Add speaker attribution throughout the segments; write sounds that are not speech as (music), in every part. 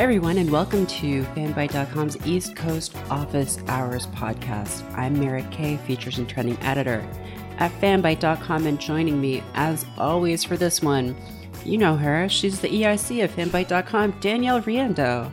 Speaker 1: Hi, everyone, and welcome to fanbyte.com's East Coast Office Hours podcast. I'm Merritt K, features and trending editor at fanbyte.com, and joining me, as always, for this one, you know her. She's the EIC of fanbyte.com, Danielle Riendeau.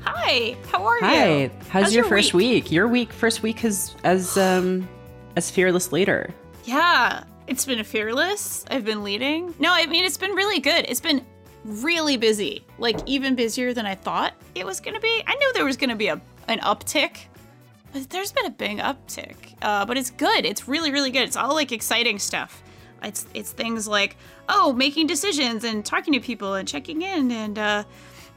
Speaker 2: Hi, how are
Speaker 1: Hi.
Speaker 2: you?
Speaker 1: How's,
Speaker 2: How's
Speaker 1: your,
Speaker 2: your
Speaker 1: first
Speaker 2: week?
Speaker 1: week? Your week, first week as as um as fearless leader.
Speaker 2: Yeah, it's been a fearless. I've been leading. No, I mean, it's been really good. It's been really busy, like even busier than I thought it was going to be. I knew there was going to be a, an uptick, but there's been a big uptick. Uh, but it's good. It's really, really good. It's all like exciting stuff. It's, it's things like, oh, making decisions and talking to people and checking in and, uh,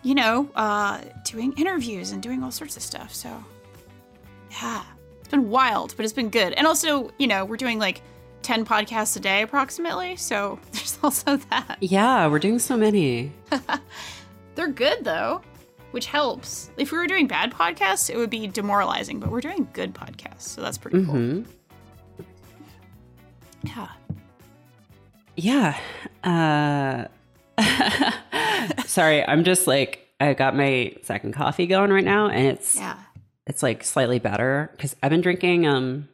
Speaker 2: you know, uh, doing interviews and doing all sorts of stuff. So, yeah, it's been wild, but it's been good. And also, you know, we're doing like 10 podcasts a day approximately. So (laughs) there's also that.
Speaker 1: Yeah, we're doing so many. (laughs)
Speaker 2: They're good though, which helps. If we were doing bad podcasts, it would be demoralizing, but we're doing good podcasts. So that's pretty cool.
Speaker 1: hmm
Speaker 2: Yeah.
Speaker 1: Yeah. Uh (laughs) Sorry, I'm just like I got my second coffee going right now and it's
Speaker 2: Yeah.
Speaker 1: it's like slightly better cuz I've been drinking um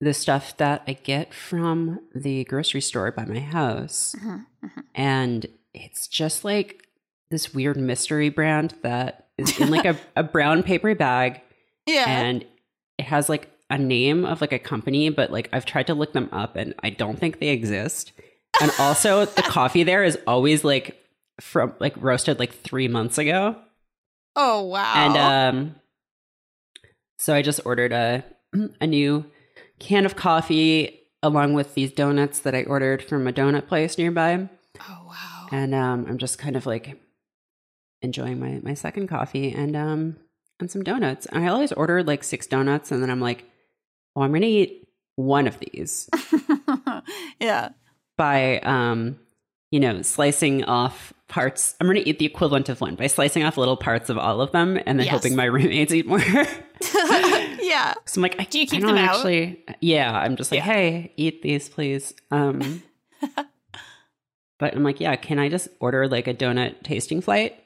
Speaker 1: the stuff that I get from the grocery store by my house
Speaker 2: Mhm, mhm.
Speaker 1: and it's just like this weird mystery brand that is in like a, (laughs) a brown paper bag
Speaker 2: Yeah.
Speaker 1: and it has like a name of like a company, but like I've tried to look them up and I don't think they exist. And also the (laughs) coffee there is always like from like roasted like three months ago.
Speaker 2: oh, wow.
Speaker 1: And um so I just ordered a (clears throat) a new can of coffee along with these donuts that I ordered from a donut place nearby.
Speaker 2: oh, wow.
Speaker 1: And um I'm just kind of like enjoying my my second coffee and um and some donuts. And I always order like six donuts and then I'm like, oh, I'm gonna eat one of these (laughs)
Speaker 2: yeah.
Speaker 1: by um, you know, slicing off parts. I'm gonna eat the equivalent of one by slicing off little parts of all of them and then
Speaker 2: Yes.
Speaker 1: hoping my roommates eat more. (laughs) (laughs)
Speaker 2: yeah.
Speaker 1: So I'm like, I,
Speaker 2: Do you
Speaker 1: I
Speaker 2: keep
Speaker 1: don't
Speaker 2: them out?
Speaker 1: actually. Yeah, I'm just like,
Speaker 2: Yeah.
Speaker 1: hey, eat these, please. Um, but I'm like, yeah, can I just order like a donut tasting flight?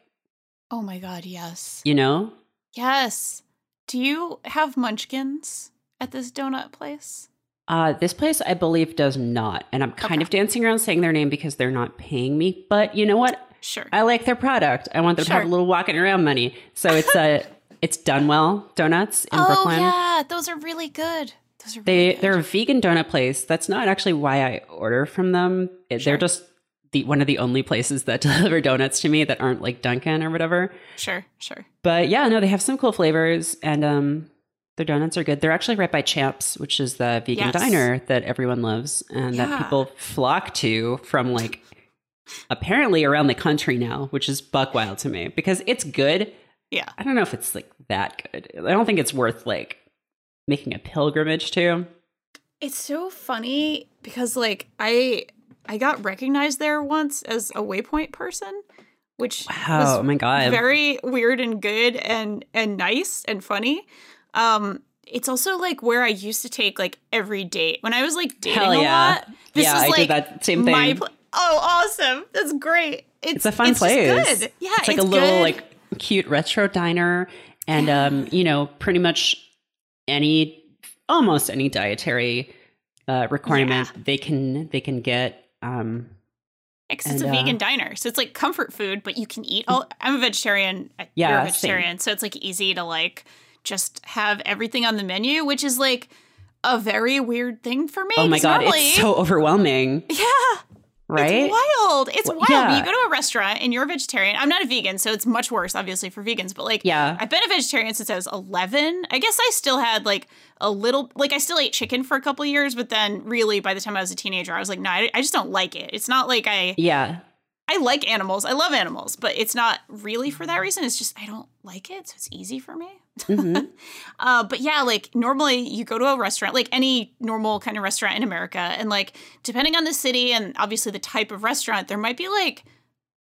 Speaker 2: Oh my God, yes.
Speaker 1: You know?
Speaker 2: Yes. Do you have munchkins at this donut place?
Speaker 1: Uh, this place, I believe, does not, and I'm kind
Speaker 2: Okay.
Speaker 1: of dancing around saying their name because they're not paying me. But you know what?
Speaker 2: Sure.
Speaker 1: I like their product. I want them to have a little walking around money. So it's a (laughs) it's Dunwell Donuts in Brooklyn.
Speaker 2: oh,
Speaker 1: Brooklyn.
Speaker 2: yeah. Those are really good. Those are really
Speaker 1: They they're a vegan donut place. That's not actually why I order from them.
Speaker 2: Sure.
Speaker 1: They're just the one of the only places that (laughs) deliver donuts to me that aren't like Dunkin' or whatever.
Speaker 2: Sure, sure.
Speaker 1: But yeah, no, they have some cool flavors and um their donuts are good. They're actually right by Champs, which is the vegan
Speaker 2: Yes.
Speaker 1: diner that everyone loves and that people flock to from like apparently around the country now, which is buck wild to me because it's good.
Speaker 2: Yeah.
Speaker 1: I don't know if it's like that good. I don't think it's worth like making a pilgrimage to.
Speaker 2: It's so funny because like I I got recognized there once as a waypoint person, which
Speaker 1: Wow, oh my god.
Speaker 2: very weird and good and and nice and funny. Um it's also like where I used to take like every date when I was like dating
Speaker 1: Hell
Speaker 2: a lot. This
Speaker 1: yeah,
Speaker 2: was
Speaker 1: I
Speaker 2: like
Speaker 1: did that same thing.
Speaker 2: my pl- oh awesome. That's great. It's,
Speaker 1: it's a fun
Speaker 2: just
Speaker 1: place.
Speaker 2: good. Yeah,
Speaker 1: it's like a little
Speaker 2: good.
Speaker 1: like cute retro diner, and um, you know, pretty much any, almost any dietary uh, requirement they can they can get. Um,
Speaker 2: Because it's
Speaker 1: And,
Speaker 2: a
Speaker 1: uh,
Speaker 2: vegan diner, so it's like comfort food, but you can eat. all I'm a vegetarian. uh,
Speaker 1: Yeah,
Speaker 2: you're a
Speaker 1: same.
Speaker 2: vegetarian, so it's like easy to like just have everything on the menu, which is like a very weird thing for me.
Speaker 1: oh my god,
Speaker 2: normally-
Speaker 1: it's so overwhelming, (laughs)
Speaker 2: yeah,
Speaker 1: right?
Speaker 2: it's wild. It's wild.
Speaker 1: yeah.
Speaker 2: You go to a restaurant and you're a vegetarian. I'm not a vegan, so it's much worse, obviously, for vegans. But like,
Speaker 1: Yeah.
Speaker 2: I've been a vegetarian since I was 11. I guess I still had like a little, like I still ate chicken for a couple years, but then really by the time I was a teenager, I was like, no, I, I just don't like it. It's not like I
Speaker 1: Yeah,
Speaker 2: I like animals. I love animals, but it's not really for that reason. It's just I don't like it, so it's easy for me.
Speaker 1: Mhm. (laughs)
Speaker 2: Uh, but yeah, like normally you go to a restaurant, like any normal kind of restaurant in America, and like depending on the city and obviously the type of restaurant, there might be like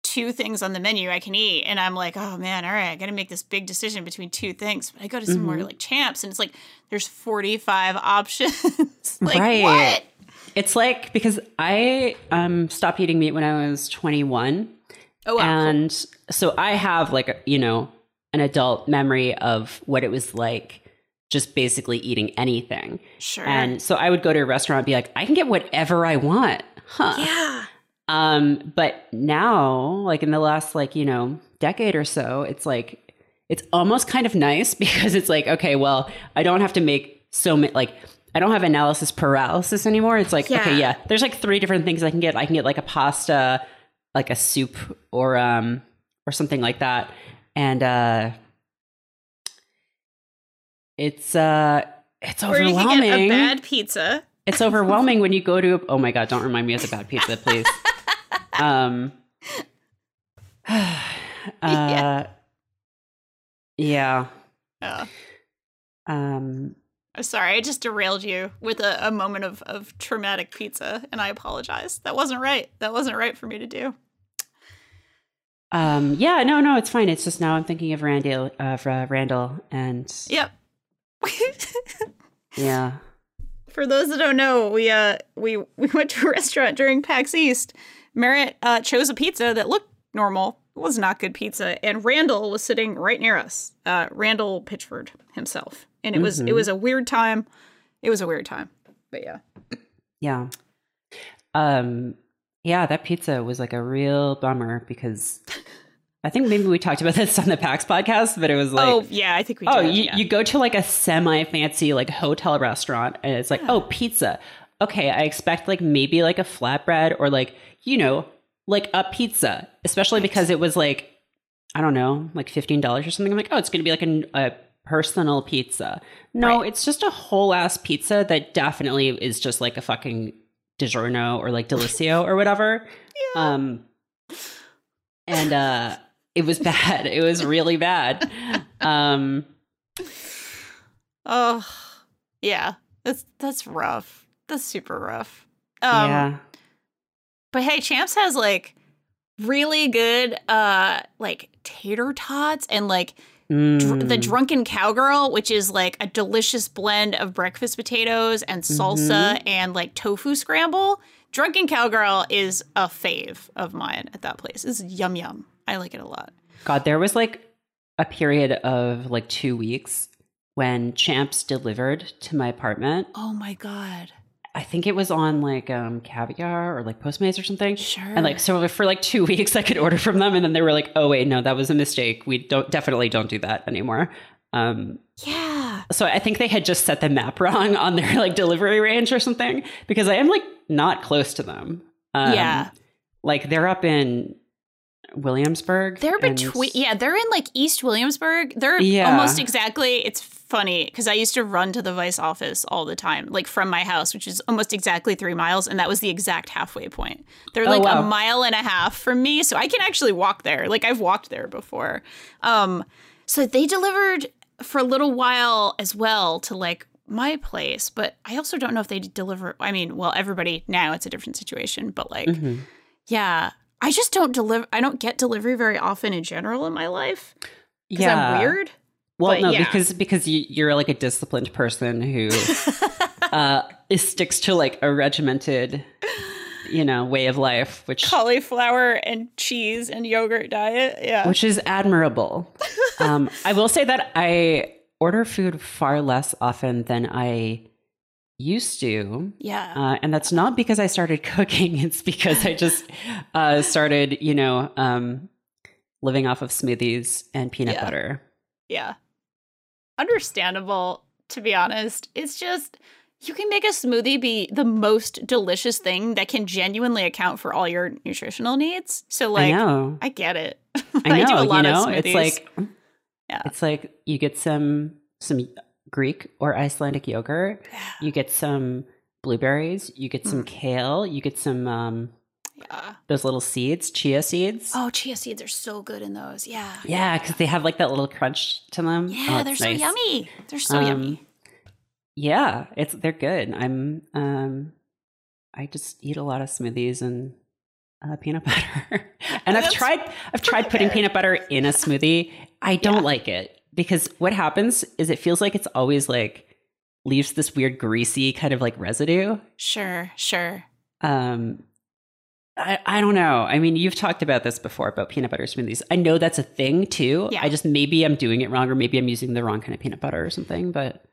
Speaker 2: two things on the menu I can eat, and I'm like, oh man, all right, I got to make this big decision between two things. But I go to somewhere
Speaker 1: Mhm.
Speaker 2: like Champs, and it's like there's 45 options. (laughs) like
Speaker 1: Right.
Speaker 2: what?
Speaker 1: It's like because I um stopped eating meat when I was 21
Speaker 2: Oh, wow.
Speaker 1: and so I have like you know an adult memory of what it was like just basically eating anything.
Speaker 2: Sure.
Speaker 1: And so I would go to a restaurant and be like, I can get whatever I want. Huh.
Speaker 2: yeah.
Speaker 1: Um, but now, like in the last like, you know, decade or so, it's like it's almost kind of nice (laughs) because it's like, okay, well, I don't have to make so many like I don't have analysis paralysis anymore. It's like, okay,
Speaker 2: Yeah.
Speaker 1: yeah, there's like three different things I can get. I can get like a pasta, like a soup or um or something like that. And uh it's uh it's
Speaker 2: Or you
Speaker 1: overwhelming.
Speaker 2: get a bad pizza.
Speaker 1: It's overwhelming when you go to. Oh my god! Don't remind me of the bad pizza, please. (laughs) um. (sighs) uh,
Speaker 2: Yeah.
Speaker 1: yeah.
Speaker 2: Uh,
Speaker 1: Um.
Speaker 2: I'm sorry, I just derailed you with a, a moment of, of traumatic pizza, and I apologize. That wasn't right. That wasn't right for me to do.
Speaker 1: Um. Yeah. No. No. It's fine. It's just now I'm thinking of Randall. Of uh, Randall, and
Speaker 2: Yep. (laughs)
Speaker 1: yeah.
Speaker 2: For those that don't know, we uh we (laughs) we went to a restaurant during PAX East. Merritt uh, chose a pizza that looked normal. It was not good pizza, and Randall was sitting right near us. Uh, Randall Pitchford himself, and it was it
Speaker 1: Mhm.
Speaker 2: was a weird time. It was a weird time, but yeah.
Speaker 1: Yeah. Um. Yeah. That pizza was like a real bummer because I think maybe we talked about this on the PAX podcast, but it was like.
Speaker 2: oh yeah, I think we.
Speaker 1: Oh,
Speaker 2: did,
Speaker 1: you,
Speaker 2: yeah.
Speaker 1: you go to like a semi fancy like hotel restaurant and it's like, oh, pizza. Okay, I expect like maybe like a flatbread or like, you know, like a pizza, especially because it was like, I don't know, like $15 or something. I'm like, oh, it's going to be like a, a personal pizza. No,
Speaker 2: Right.
Speaker 1: it's just a whole ass pizza that definitely is just like a fucking DiGiorno or like Delissio or whatever. (laughs) Um, and uh, it was (laughs) bad. It was really bad. Um, (sighs)
Speaker 2: Oh, yeah. That's that's rough. That's super rough. Um,
Speaker 1: yeah.
Speaker 2: But hey, Champs has like really good uh like tater tots and like dr- the
Speaker 1: Mm.
Speaker 2: drunken cowgirl, which is like a delicious blend of breakfast potatoes and salsa
Speaker 1: Mm-hmm.
Speaker 2: and like tofu scramble. Drunken cowgirl is a fave of mine at that place. It's yum yum. I like it a lot.
Speaker 1: God, there was like a period of like two weeks when Champs delivered to my apartment.
Speaker 2: Oh my god.
Speaker 1: I think it was on like um, Caviar or like Postmates or something.
Speaker 2: Sure.
Speaker 1: And like so for like two (laughs) weeks I could order from them and then they were like, oh wait, no, that was a mistake. We don't definitely don't do that anymore. Um,
Speaker 2: yeah.
Speaker 1: so I think they had just set the map (laughs) wrong on their like delivery range or something because I am like not close to them. Um,
Speaker 2: Yeah.
Speaker 1: Like they're up in Williamsburg.
Speaker 2: They're between, yeah, they're in like East Williamsburg. They're
Speaker 1: Yeah.
Speaker 2: almost exactly. It's funny because I used to run to the Vice office all the time, like from my house, which is almost exactly three miles, and that was the exact halfway point. They're
Speaker 1: Oh,
Speaker 2: like
Speaker 1: wow.
Speaker 2: a mile and a half from me, so I can actually walk there. Like I've walked there before. Um, so they delivered for a little while as well to like my place, but I also don't know if they deliver. I mean, well, everybody now it's a different situation, but like.
Speaker 1: Mhm.
Speaker 2: Yeah. I just don't deliver I don't get delivery very often in general in my life. Because
Speaker 1: Yeah.
Speaker 2: I'm weird.
Speaker 1: Well,
Speaker 2: But
Speaker 1: no,
Speaker 2: yeah.
Speaker 1: because because you, you're like a disciplined person who (laughs) uh, is, sticks to like a regimented, you know, way of life, which
Speaker 2: Cauliflower and cheese and yogurt diet. Yeah.
Speaker 1: which is admirable. (laughs) um, I will say that I order food far less often than I used to.
Speaker 2: yeah.
Speaker 1: Uh, and that's not because I started cooking. (laughs) It's because I just uh, started, you know, um, living off of smoothies and peanut
Speaker 2: Yeah.
Speaker 1: butter.
Speaker 2: yeah. Understandable, to be honest. It's just you can make a smoothie be the most delicious thing that can genuinely account for all your nutritional needs. So like
Speaker 1: I know.
Speaker 2: I get it. (laughs)
Speaker 1: I know.
Speaker 2: do a lot
Speaker 1: you
Speaker 2: of
Speaker 1: know, it's like
Speaker 2: Yeah.
Speaker 1: it's like you get some some Greek or Icelandic yogurt. You get some blueberries. You get
Speaker 2: Mm.
Speaker 1: some kale. You get some um,
Speaker 2: yeah.
Speaker 1: those little seeds, chia seeds.
Speaker 2: Oh, chia seeds are so good in those. Yeah.
Speaker 1: Yeah, because they have like that little crunch to them.
Speaker 2: Yeah,
Speaker 1: Oh,
Speaker 2: they're so
Speaker 1: nice.
Speaker 2: yummy. They're so
Speaker 1: Um,
Speaker 2: yummy.
Speaker 1: Yeah, it's they're good. I'm um, I just eat a lot of smoothies and uh, peanut (laughs) butter. and I've tried I've tried (laughs) putting
Speaker 2: good.
Speaker 1: peanut butter in a smoothie. I don't
Speaker 2: Yeah.
Speaker 1: like it because what happens is it feels like it's always like leaves this weird greasy kind of like residue.
Speaker 2: Sure, sure.
Speaker 1: Um I, I don't know. I mean, you've talked about this before about peanut butter smoothies. I know that's a thing too.
Speaker 2: Yeah.
Speaker 1: I just maybe I'm doing it wrong or maybe I'm using the wrong kind of peanut butter or something, but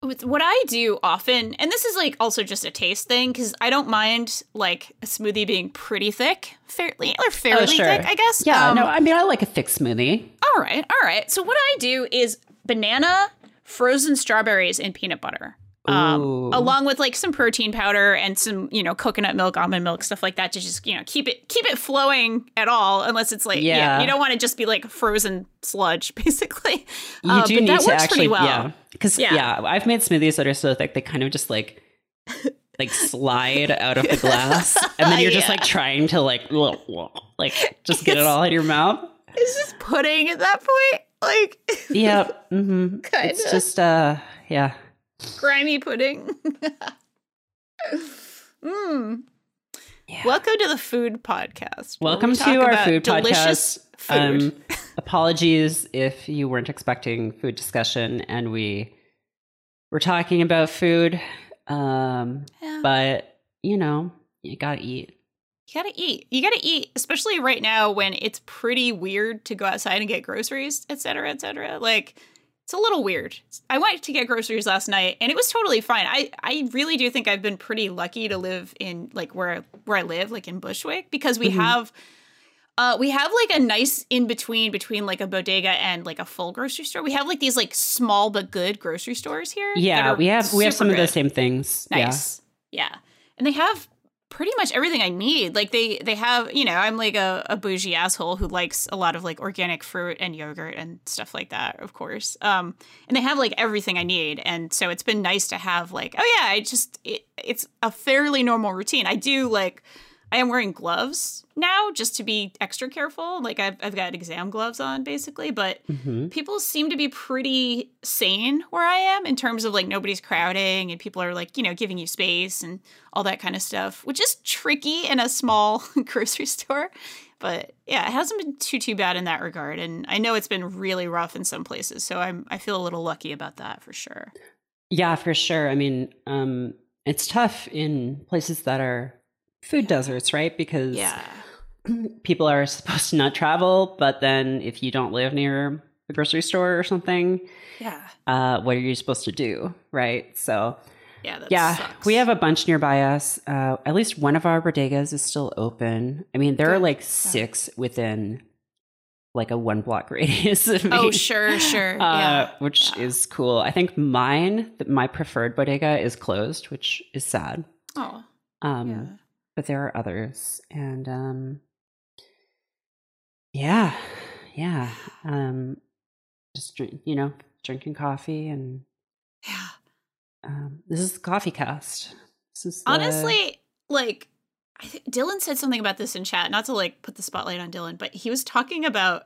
Speaker 2: What I do often, and this is like also just a taste thing, because I don't mind like a smoothie being pretty thick, fairly or fairly
Speaker 1: Oh, sure.
Speaker 2: thick, I guess.
Speaker 1: yeah,
Speaker 2: Um,
Speaker 1: no, I mean I like a thick smoothie.
Speaker 2: All right, all right. So what I do is banana, frozen strawberries, and peanut butter. Um, along with like some protein powder and some, you know, coconut milk, almond milk, stuff like that to just, you know, keep it keep it flowing at all, unless it's like, yeah,
Speaker 1: Yeah.
Speaker 2: you don't want to just be like frozen sludge, (laughs) basically.
Speaker 1: You
Speaker 2: Uh,
Speaker 1: do
Speaker 2: but
Speaker 1: need
Speaker 2: that
Speaker 1: to
Speaker 2: works
Speaker 1: actually,
Speaker 2: pretty well.
Speaker 1: yeah, because
Speaker 2: Yeah.
Speaker 1: yeah. I've made smoothies that are so thick they kind of just like like slide out of the (laughs) glass, and then you're just
Speaker 2: Yeah.
Speaker 1: like trying to like (laughs) like just get it all in your mouth.
Speaker 2: It's just pudding at that point, like
Speaker 1: Yep. hmm It's just uh, yeah.
Speaker 2: Grimy pudding. (laughs) mm.
Speaker 1: Yeah.
Speaker 2: Welcome to the food podcast. where we
Speaker 1: Welcome to our food podcast.
Speaker 2: Food.
Speaker 1: Um, (laughs) apologies if you weren't expecting food discussion and we were talking about food. Um,
Speaker 2: Yeah.
Speaker 1: but you know, you gotta eat.
Speaker 2: You gotta eat. You gotta eat, especially right now when it's pretty weird to go outside and get groceries, et cetera, et cetera. Like, it's a little weird. I went to get groceries last night and it was totally fine. I, I really do think I've been pretty lucky to live in like where where I live, like in Bushwick, because we
Speaker 1: Mhm.
Speaker 2: have uh we have like a nice in between between like a bodega and like a full grocery store. We have like these like small but good grocery stores here.
Speaker 1: Yeah, we have we have some of
Speaker 2: good.
Speaker 1: those same things.
Speaker 2: Nice. Yeah. And they have pretty much everything I need. Like they they have, you know, I'm like a, a bougie asshole who likes a lot of like organic fruit and yogurt and stuff like that, of course. Um and they have like everything I need. And so it's been nice to have like, oh yeah, I just it, it's a fairly normal routine. I do like I am wearing gloves now just to be extra careful. Like I've I've got exam gloves on basically, but
Speaker 1: Yeah. hmm
Speaker 2: people seem to be pretty sane where I am in terms of like nobody's crowding and people are like, you know, giving you space and all that kind of stuff, which is tricky in a small (laughs) grocery store. But yeah, it hasn't been too too bad in that regard. And I know it's been really rough in some places. So I'm I feel a little lucky about that for sure.
Speaker 1: Yeah, for sure. I mean, um, it's tough in places that are food deserts, right? Because
Speaker 2: Yeah. (clears throat)
Speaker 1: people are supposed to not travel, but then if you don't live near a grocery store or something,
Speaker 2: Yeah.
Speaker 1: uh, what are you supposed to do, right? So
Speaker 2: Yeah.
Speaker 1: Yeah,
Speaker 2: sucks.
Speaker 1: we have a bunch nearby us. Uh, at least one of our bodegas is still open. I mean, there are like
Speaker 2: Yeah.
Speaker 1: six within like a one block (laughs) radius of me.
Speaker 2: Oh, sure, sure.
Speaker 1: Uh,
Speaker 2: yeah.
Speaker 1: which
Speaker 2: Yeah.
Speaker 1: is cool. I think mine, my preferred bodega, is closed, which is sad.
Speaker 2: Oh.
Speaker 1: Um,
Speaker 2: Yeah.
Speaker 1: But there are others, and um, yeah, yeah. Um, just drink, you know, drinking coffee, and
Speaker 2: Yeah.
Speaker 1: um, this is the coffee cast. This is the-
Speaker 2: Honestly, like I think Dylan said something about this in chat. Not to like put the spotlight on Dylan, but he was talking about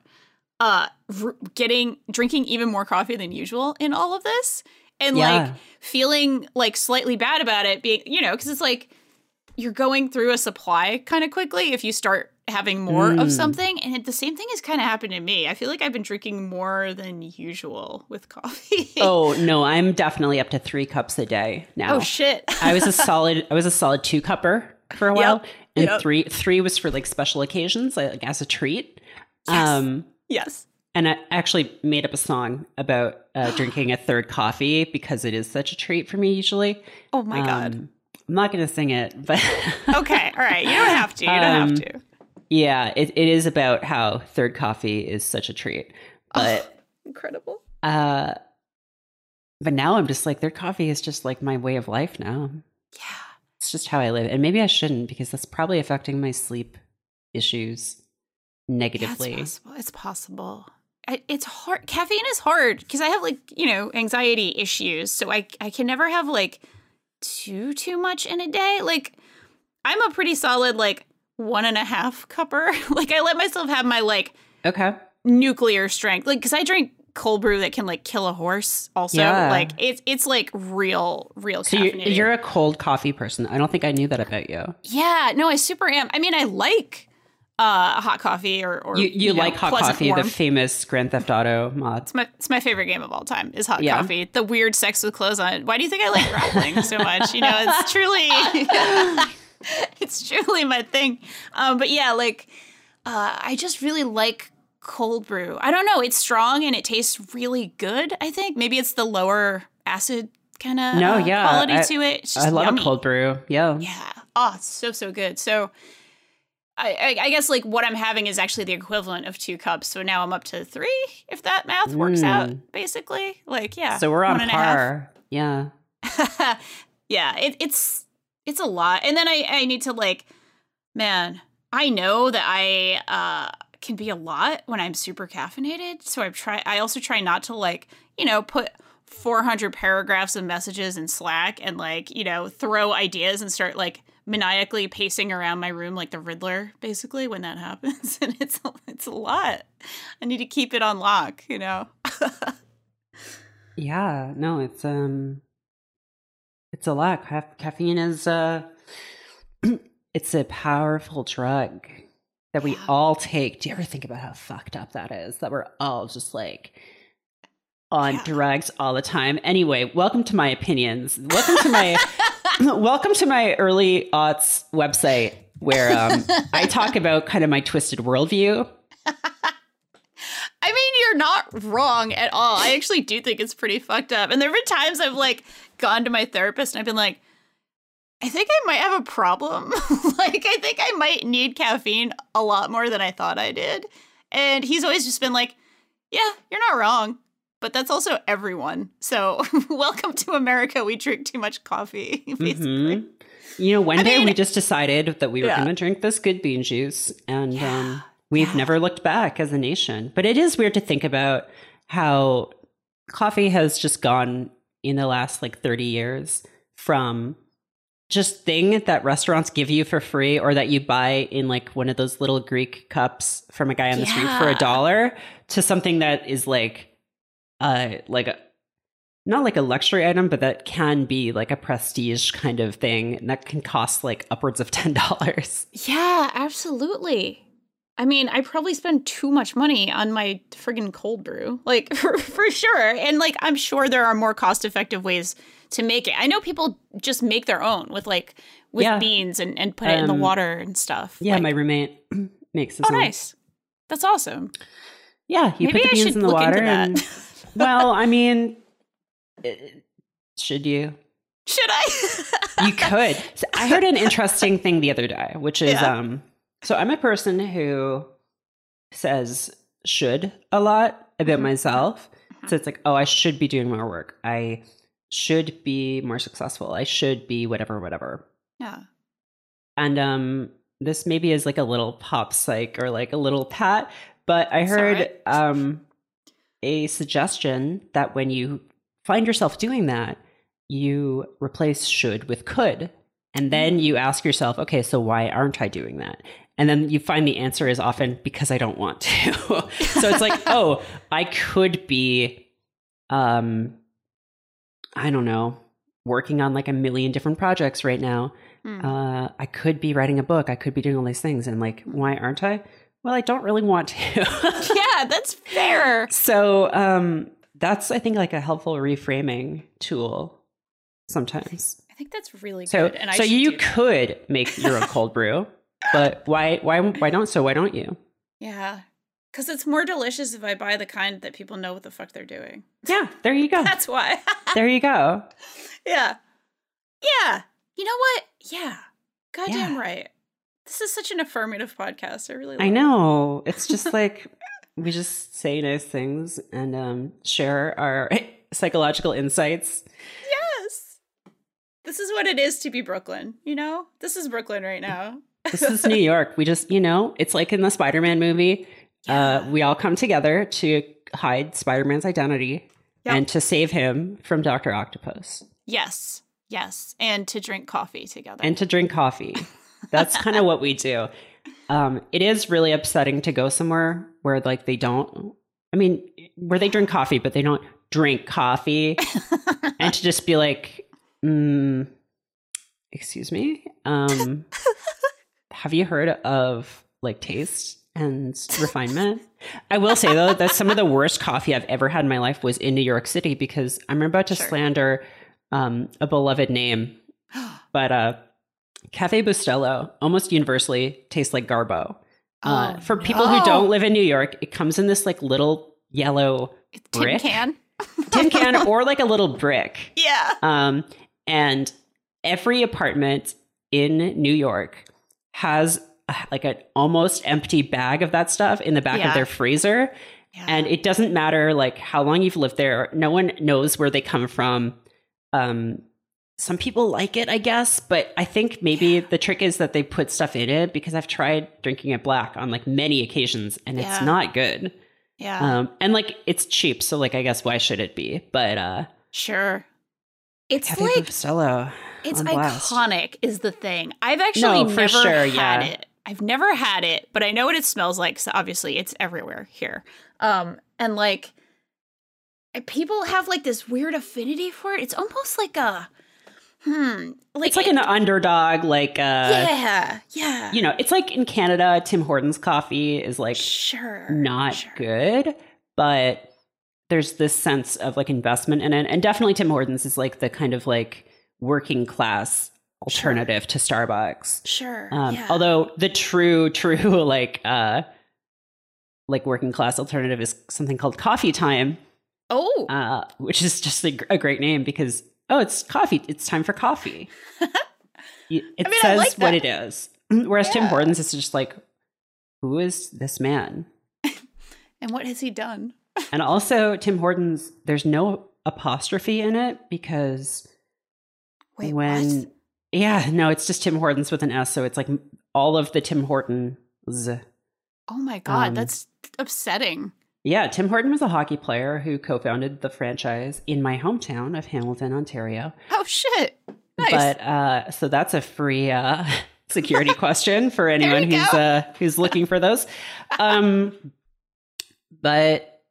Speaker 2: uh r- getting drinking even more coffee than usual in all of this, and like feeling like slightly bad about it being you know because it's like you're going through a supply kind of quickly if you start having more of
Speaker 1: Mm.
Speaker 2: something and it, the same thing has kind of happened to me i feel like i've been drinking more than usual with coffee (laughs)
Speaker 1: oh no, I'm definitely up to three cups a day now.
Speaker 2: oh shit
Speaker 1: I was a solid. I was a solid two cupper for a
Speaker 2: Yep,
Speaker 1: while, and
Speaker 2: yep.
Speaker 1: three three was for like special occasions, like as a treat.
Speaker 2: Yes.
Speaker 1: Um,
Speaker 2: yes
Speaker 1: and I actually made up a song about uh, (gasps) drinking a third coffee because it is such a treat for me usually.
Speaker 2: oh my god
Speaker 1: Um, I'm not going to sing it, but (laughs)
Speaker 2: okay all right you don't have to you don't
Speaker 1: Um,
Speaker 2: have to
Speaker 1: yeah, it, it is about how third coffee is such a treat. But
Speaker 2: incredible
Speaker 1: uh, but now I'm just like third coffee is just like my way of life now.
Speaker 2: yeah
Speaker 1: It's just how I live, and maybe I shouldn't because that's probably affecting my sleep issues
Speaker 2: Yeah,
Speaker 1: negatively.
Speaker 2: it's possible. It's possible. I, it's hard. Caffeine is hard because I have like you know anxiety issues, so I I can never have like too too much in a day. Like I'm a pretty solid like one and a half cupper. (laughs) like I let myself have my like
Speaker 1: okay.
Speaker 2: nuclear strength. Like because I drink cold brew that can like kill a horse. Also,
Speaker 1: Yeah.
Speaker 2: like it's it's like real real.
Speaker 1: So you're, you're a cold coffee person. I don't think I knew that about you.
Speaker 2: yeah. No, I super am. I mean, I like uh hot coffee or or
Speaker 1: You, you,
Speaker 2: know,
Speaker 1: like hot coffee,
Speaker 2: warm.
Speaker 1: the famous Grand Theft Auto mod.
Speaker 2: It's my, it's my favorite game of all time is hot
Speaker 1: Yeah.
Speaker 2: coffee. The weird sex with clothes on. Why do you think I like grappling so much? You know, it's (laughs) truly (laughs) it's truly my thing. Um, but yeah, like uh, I just really like cold brew. I don't know, it's strong and it tastes really good. I think maybe it's the lower acid kind of
Speaker 1: No,
Speaker 2: uh,
Speaker 1: yeah,
Speaker 2: quality
Speaker 1: I-
Speaker 2: to it.
Speaker 1: I love
Speaker 2: yummy.
Speaker 1: cold brew. Yeah.
Speaker 2: Yeah. Oh, it's so so good. So. I, I, guess like what I'm having is actually the equivalent of two cups. So now I'm up to three, if that math works out.
Speaker 1: Mm.
Speaker 2: Basically, like yeah.
Speaker 1: So we're on
Speaker 2: one and a half.
Speaker 1: par. Yeah. (laughs)
Speaker 2: yeah, it, it's it's a lot. And then I I need to like, man, I know that I uh can be a lot when I'm super caffeinated. So I try. I also try not to like you know put. 400 paragraphs of messages in Slack and like, you know, throw ideas and start like maniacally pacing around my room like the Riddler basically when that (laughs) happens and it's it's a lot. I need to keep it on lock, you know. (laughs)
Speaker 1: Yeah. No, it's um it's a lot. Ca- caffeine is uh (clears throat) it's a powerful drug that we
Speaker 2: Yeah.
Speaker 1: all take. Do you ever think about how fucked up that is? That we're all just like on
Speaker 2: Yeah.
Speaker 1: drugs all the time. Anyway, welcome to my opinions. Welcome to my (laughs) (laughs) welcome to my early aughts website where um, (laughs) I talk about kind of my twisted worldview.
Speaker 2: I mean, you're not wrong at all. I actually do think it's pretty fucked up. And there have been times I've like gone to my therapist and I've been like, I think I might have a problem. (laughs) like, I think I might need caffeine a lot more than I thought I did. And he's always just been like, Yeah, you're not wrong. But that's also everyone. So, (laughs) welcome to America. We drink too much coffee, (laughs) basically.
Speaker 1: Mhm. You know, one
Speaker 2: I
Speaker 1: day we just decided that we were
Speaker 2: Yeah.
Speaker 1: going to drink this good bean juice, and
Speaker 2: Yeah.
Speaker 1: um, we've
Speaker 2: Yeah.
Speaker 1: never looked back as a nation. But it is weird to think about how coffee has just gone in the last like 30 years from just thing that restaurants give you for free or that you buy in like one of those little Greek cups from a guy on the street for a dollar to something that is like uh like a not like a luxury item, but that can be like a prestige kind of thing, and that can cost like upwards of (laughs) ten dollars.
Speaker 2: Yeah, absolutely. I mean, I probably spend too much money on my friggin' cold brew, like (laughs) for, for sure. And like, I'm sure there are more cost effective ways to make it. I know people just make their own with like with
Speaker 1: Yeah.
Speaker 2: beans and, and put it in the
Speaker 1: Um,
Speaker 2: water and stuff.
Speaker 1: Yeah,
Speaker 2: Like,
Speaker 1: my roommate (clears throat) makes his
Speaker 2: oh,
Speaker 1: own.
Speaker 2: nice. That's awesome.
Speaker 1: Yeah, you
Speaker 2: Maybe
Speaker 1: put the
Speaker 2: I
Speaker 1: beans in the water. And, (laughs) well, I mean, eh, should you?
Speaker 2: Should I?
Speaker 1: You could. (laughs) So I heard an interesting thing the other day, which is
Speaker 2: Yeah.
Speaker 1: um so I'm a person who says should a lot about
Speaker 2: Mhm.
Speaker 1: myself. So it's like, oh, I should be doing more work. I should be more successful. I should be whatever, whatever.
Speaker 2: yeah.
Speaker 1: And um this maybe is like a little pop psych or like a little pat, but I heard
Speaker 2: alright.
Speaker 1: um a suggestion that when you find yourself doing that, you replace should with could. And then you ask yourself, okay, so why aren't I doing that? And then you find the answer is often because I don't want to. (laughs) so it's like, (laughs) oh, I could be um I don't know, working on like a million different projects right now
Speaker 2: Hmm.
Speaker 1: uh, I could be writing a book. I could be doing all these things. And like, why aren't I? Well, I don't really want to. (laughs)
Speaker 2: yeah, that's fair.
Speaker 1: so um, that's, I think, like a helpful reframing tool sometimes.
Speaker 2: I think that's really
Speaker 1: So,
Speaker 2: good. And
Speaker 1: so you could make your own cold brew, but why, why, why don't? So why don't you?
Speaker 2: Yeah. Because it's more delicious if I buy the kind that people know what the fuck they're doing.
Speaker 1: Yeah, there you go. (laughs)
Speaker 2: That's why. (laughs)
Speaker 1: there you go.
Speaker 2: yeah. Yeah. You know what? Yeah. Goddamn
Speaker 1: Yeah.
Speaker 2: right. This is such an affirmative podcast. I really love
Speaker 1: I
Speaker 2: it.
Speaker 1: know. It's just (laughs) like we just say nice things and um, share our (laughs) psychological insights.
Speaker 2: Yes. This is what it is to be Brooklyn, you know? This is Brooklyn right now. (laughs)
Speaker 1: This is New York. We just, you know, it's like in the Spider Man movie. Uh, we all come together to hide Spider Man's identity
Speaker 2: Yep.
Speaker 1: and to save him from Dr. Octopus
Speaker 2: Yes. Yes. And to drink coffee together.
Speaker 1: and to drink coffee. That's kind of what we do. Um, it is really upsetting to go somewhere where, like, they don't, I mean, where they drink coffee, but they don't drink coffee (laughs) and to just be like, mm, excuse me, um, have you heard of like taste and refinement? I will say though that some of the worst coffee I've ever had in my life was in New York City because I'm about to
Speaker 2: Sure.
Speaker 1: slander um, a beloved name, (gasps) but uh, Cafe Bustelo almost universally tastes like Garbo. Uh,
Speaker 2: Oh,
Speaker 1: for people
Speaker 2: no.
Speaker 1: who don't live in New York, it comes in this like little yellow
Speaker 2: Tin
Speaker 1: brick
Speaker 2: can. (laughs)
Speaker 1: tin can (laughs) or like a little brick.
Speaker 2: Yeah.
Speaker 1: Um, and every apartment in New York has uh, like an almost empty bag of that stuff in the back
Speaker 2: Yeah.
Speaker 1: of their freezer.
Speaker 2: yeah.
Speaker 1: And it doesn't matter like how long you've lived there. No one knows where they come from. Um, some people like it, I guess, but I think maybe the trick is that they put stuff in it because I've tried drinking it black on like many occasions and
Speaker 2: Yeah.
Speaker 1: it's not good.
Speaker 2: yeah.
Speaker 1: Um, and like it's cheap, so like I guess why should it be? But uh,
Speaker 2: sure. It's
Speaker 1: Cafe
Speaker 2: like
Speaker 1: Bustelo
Speaker 2: it's iconic is the thing. I've actually
Speaker 1: No,
Speaker 2: never
Speaker 1: sure,
Speaker 2: had
Speaker 1: yeah.
Speaker 2: it. I've never had it, but I know what it smells like. So obviously it's everywhere here. Um and like people have like this weird affinity for it. It's almost like a hmm like
Speaker 1: It's like an underdog, like uh,
Speaker 2: yeah, yeah.
Speaker 1: you know, it's like in Canada, Tim Hortons coffee is like
Speaker 2: sure.
Speaker 1: not
Speaker 2: sure.
Speaker 1: good, but there's this sense of like investment in it. And definitely Tim Hortons is like the kind of like working class alternative to Starbucks.
Speaker 2: Sure.
Speaker 1: Um,
Speaker 2: yeah.
Speaker 1: although the true, true (laughs) like uh like working class alternative is something called coffee time,
Speaker 2: oh,
Speaker 1: uh, which is just a, a great name because oh, it's coffee. It's time for coffee. (laughs) It
Speaker 2: mean, I
Speaker 1: says
Speaker 2: like
Speaker 1: what it is. (clears throat) Whereas Tim Hortons is just like, who is this man? (laughs)
Speaker 2: and what has he done? (laughs)
Speaker 1: And also, Tim Hortons, there's no apostrophe in it because
Speaker 2: Wait,
Speaker 1: when,
Speaker 2: what?
Speaker 1: yeah, no, it's just Tim Hortons with an S. So it's like all of the Tim Hortons.
Speaker 2: Oh my god,
Speaker 1: um,
Speaker 2: that's upsetting.
Speaker 1: Yeah, Tim Horton was a hockey player who co founded the franchise in my hometown of Hamilton, Ontario.
Speaker 2: Oh shit. Nice.
Speaker 1: But uh, so that's a free uh, (laughs) security question for (laughs) anyone who's uh, who's looking for those. Um, but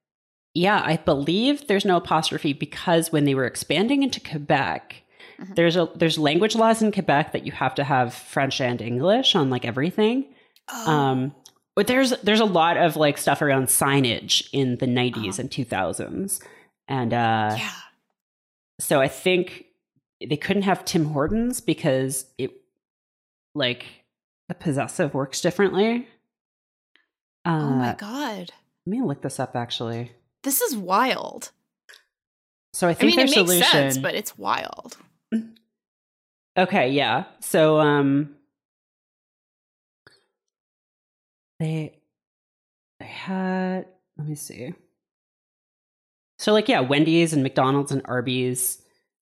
Speaker 1: yeah, I believe there's no apostrophe because when they were expanding into Quebec,
Speaker 2: Mhm.
Speaker 1: there's a there's language laws in Quebec that you have to have French and English on like everything.
Speaker 2: oh,
Speaker 1: Um, but there's there's a lot of like stuff around signage in the 90s
Speaker 2: Uh-huh.
Speaker 1: and 2000s, and uh,
Speaker 2: yeah.
Speaker 1: so I think they couldn't have Tim Hortons because it like the possessive works differently. Uh,
Speaker 2: oh my god.
Speaker 1: Let me look this up actually.
Speaker 2: This is wild.
Speaker 1: So I think I
Speaker 2: mean, it
Speaker 1: their
Speaker 2: makes
Speaker 1: solution.
Speaker 2: sense, but it's wild.
Speaker 1: Okay, yeah. So um they had let me see. So like yeah, Wendy's and McDonald's and Arby's,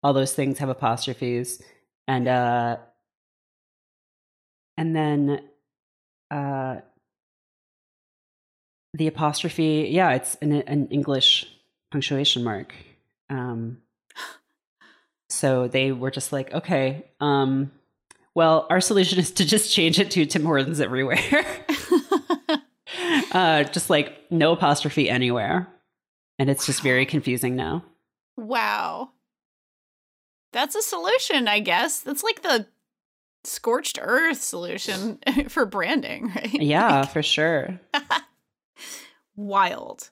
Speaker 1: all those things have apostrophes. And uh and then uh the apostrophe, yeah, it's an an English punctuation mark. Um so they were just like, okay, um, well, our solution is to just change it to Tim Hortons everywhere. (laughs) uh, just like no apostrophe anywhere. And it's just very confusing now.
Speaker 2: wow. That's a solution, I guess. That's like the scorched earth solution (laughs) for branding, right? (laughs)
Speaker 1: Yeah, for sure. (laughs)
Speaker 2: Wild.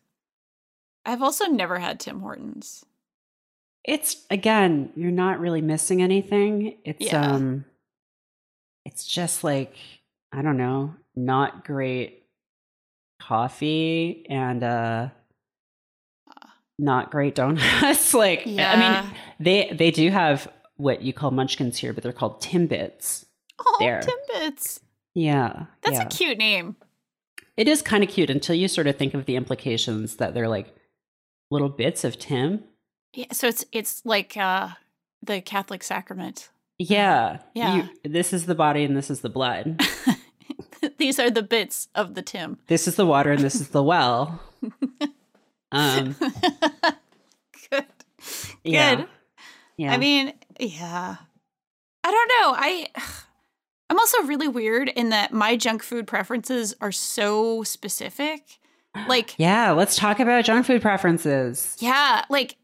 Speaker 2: I've also never had Tim Hortons.
Speaker 1: It's again, you're not really missing anything. It's
Speaker 2: Yeah.
Speaker 1: um it's just like I don't know, not great coffee and uh not great donuts. (laughs) like I mean, they they do have what you call munchkins here, but they're called Timbits.
Speaker 2: Oh,
Speaker 1: there.
Speaker 2: Timbits.
Speaker 1: Yeah.
Speaker 2: That's
Speaker 1: yeah.
Speaker 2: a cute name.
Speaker 1: It is kind of cute until you sort of think of the implications that they're like little bits of Tim.
Speaker 2: Yeah, so it's it's like uh the Catholic sacrament.
Speaker 1: Yeah.
Speaker 2: Yeah.
Speaker 1: You, this is the body and this is the blood. (laughs) (laughs)
Speaker 2: These are the bits of the Tim.
Speaker 1: this is the water and this is the well. (laughs) Um,
Speaker 2: Good.
Speaker 1: yeah.
Speaker 2: Good.
Speaker 1: Yeah.
Speaker 2: I mean, yeah. I don't know. I I'm also really weird in that my junk food preferences are so specific. Like (gasps)
Speaker 1: yeah, let's talk about junk food preferences.
Speaker 2: yeah, like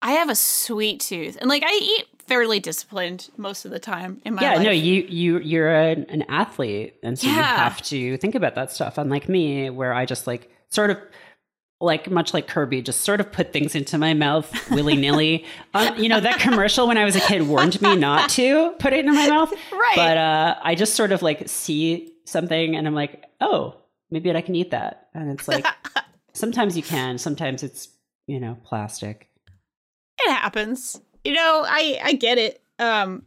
Speaker 2: I have a sweet tooth and like I eat fairly disciplined most of the time in my
Speaker 1: yeah,
Speaker 2: life.
Speaker 1: no, you you you're an, an athlete, and so you have to think about that stuff. Unlike me, where I just like sort of like much like Kirby, just sort of put things into my mouth willy nilly. um, (laughs) you know, that commercial when I was a kid warned me not to put it in my mouth.
Speaker 2: Right.
Speaker 1: But uh, I just sort of like see something and I'm like, oh, maybe I can eat that. And it's like, (laughs) sometimes you can, sometimes it's, you know, plastic.
Speaker 2: it happens. You know, I I get it. Um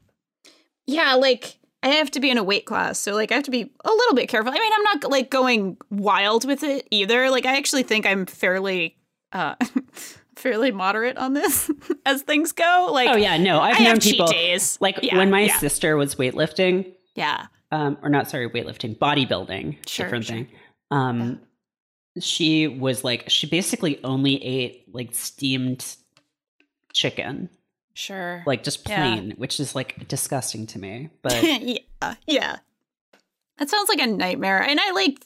Speaker 2: yeah, like I have to be in a weight class, so like I have to be a little bit careful. I mean, I'm not like going wild with it either. Like I actually think I'm fairly uh (laughs) fairly moderate on this (laughs) as things go. Like
Speaker 1: Oh, yeah. No, I've
Speaker 2: I
Speaker 1: known people.
Speaker 2: days.
Speaker 1: Like
Speaker 2: Yeah,
Speaker 1: when my
Speaker 2: yeah.
Speaker 1: sister was weightlifting,
Speaker 2: Yeah.
Speaker 1: um, or not sorry, weightlifting, bodybuilding,
Speaker 2: Sure,
Speaker 1: different
Speaker 2: sure.
Speaker 1: thing. Um, she was like, she basically only ate like steamed chicken,
Speaker 2: Sure.
Speaker 1: like just
Speaker 2: Yeah.
Speaker 1: plain, which is like disgusting to me. (laughs) But
Speaker 2: yeah, yeah. That sounds like a nightmare. And I like,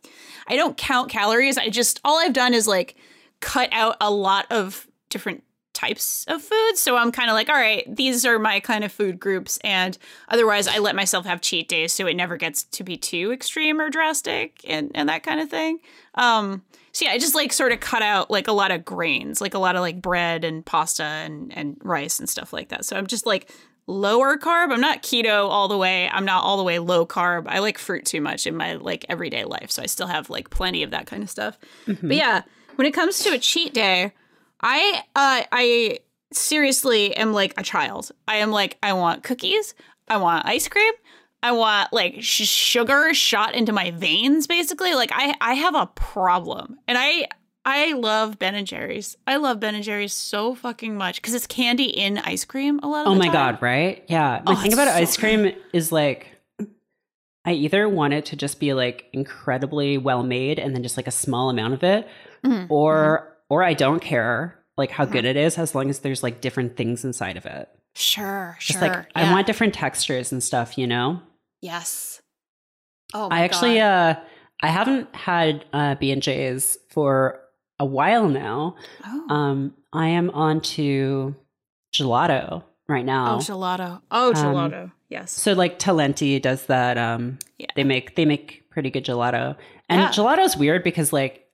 Speaker 2: I don't count calories. I just, all I've done is like cut out a lot of different types of foods. So I'm kind of like, all right, these are my kind of food groups. And otherwise, I let myself have cheat days so it never gets to be too extreme or drastic and, and that kind of thing. Um, so yeah, I just like sort of cut out like a lot of grains, like a lot of like bread and pasta and, and rice and stuff like that. So I'm just like lower carb. I'm not keto all the way. I'm not all the way low carb. I like fruit too much in my like everyday life. So I still have like plenty of that kind of stuff. But yeah, when it comes to a cheat day, I uh I seriously am like a child. I am like I want cookies, I want ice cream, I want like sh- sugar shot into my veins basically. Like I I have a problem. And I I love Ben and Jerry's. I love Ben and Jerry's so fucking much cuz it's candy in ice cream a lot of
Speaker 1: oh my
Speaker 2: time.
Speaker 1: god, right? Yeah. The
Speaker 2: Oh,
Speaker 1: thing about
Speaker 2: so
Speaker 1: ice cream is like. I either want it to just be like incredibly well made and then just like a small amount of it,
Speaker 2: Mhm.
Speaker 1: or or I don't care like how
Speaker 2: Mm-hmm.
Speaker 1: good it is as long as there's like different things inside of it.
Speaker 2: Sure, sure.
Speaker 1: Just like I want different textures and stuff, you know.
Speaker 2: Yes. Oh my
Speaker 1: I actually
Speaker 2: God.
Speaker 1: uh I haven't had uh B and J's for a while now.
Speaker 2: oh.
Speaker 1: Um I am on to gelato right now.
Speaker 2: oh, gelato. Oh,
Speaker 1: Um,
Speaker 2: gelato. yes.
Speaker 1: so like Talenti does that um
Speaker 2: Yeah.
Speaker 1: they make they make pretty good gelato. And
Speaker 2: Yeah.
Speaker 1: gelato's weird because like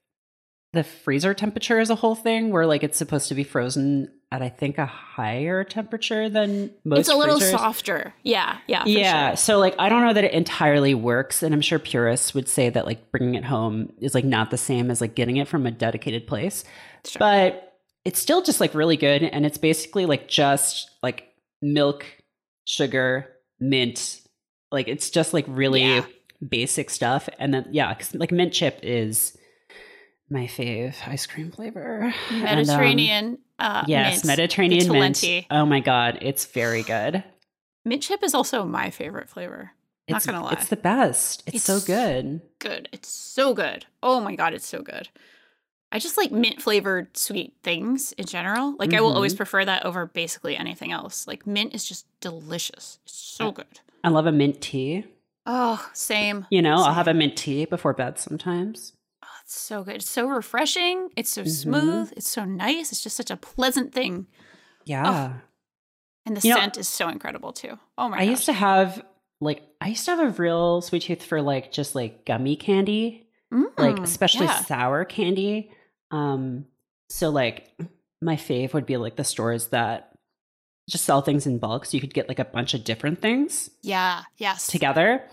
Speaker 1: the freezer temperature is a whole thing where like it's supposed to be frozen at I think a higher temperature than most
Speaker 2: it's a little
Speaker 1: freezers.
Speaker 2: softer. Yeah, yeah. for
Speaker 1: yeah
Speaker 2: sure.
Speaker 1: so like i don't know that it entirely works and i'm sure purists would say that like bringing it home is like not the same as like getting it from a dedicated place
Speaker 2: Sure.
Speaker 1: but it's still just like really good and it's basically like just like milk sugar mint like it's just like really
Speaker 2: Yeah.
Speaker 1: basic stuff and then yeah 'cause, like mint chip is my fave ice cream flavor And, um,
Speaker 2: Mediterranean. uh,
Speaker 1: yes
Speaker 2: mint,
Speaker 1: mediterranean mint oh my god it's very good
Speaker 2: Mint chip is also my favorite flavor. Not
Speaker 1: it's,
Speaker 2: gonna lie.
Speaker 1: It's the best. It's, so good.
Speaker 2: good. It's so good. Oh my god, it's so good. I just like mint flavored sweet things in general. Like I will always
Speaker 1: Mhm.
Speaker 2: prefer that over basically anything else. Like mint is just delicious. It's so good.
Speaker 1: I love a mint tea.
Speaker 2: Oh, same.
Speaker 1: You know, I'll have a mint tea before bed sometimes.
Speaker 2: Oh, it's so good. It's so refreshing. It's so
Speaker 1: Mhm.
Speaker 2: smooth. It's so nice. It's just such a pleasant thing.
Speaker 1: Yeah.
Speaker 2: And the
Speaker 1: You know,
Speaker 2: scent is so incredible too. Oh my
Speaker 1: I
Speaker 2: gosh.
Speaker 1: used to have like I used to have a real sweet tooth for like just like gummy candy, like
Speaker 2: Mm,
Speaker 1: especially
Speaker 2: yeah.
Speaker 1: sour candy. Um so like my fave would be like the stores that just sell things in bulk so you could get like a bunch of different things.
Speaker 2: Yeah. Yes.
Speaker 1: together.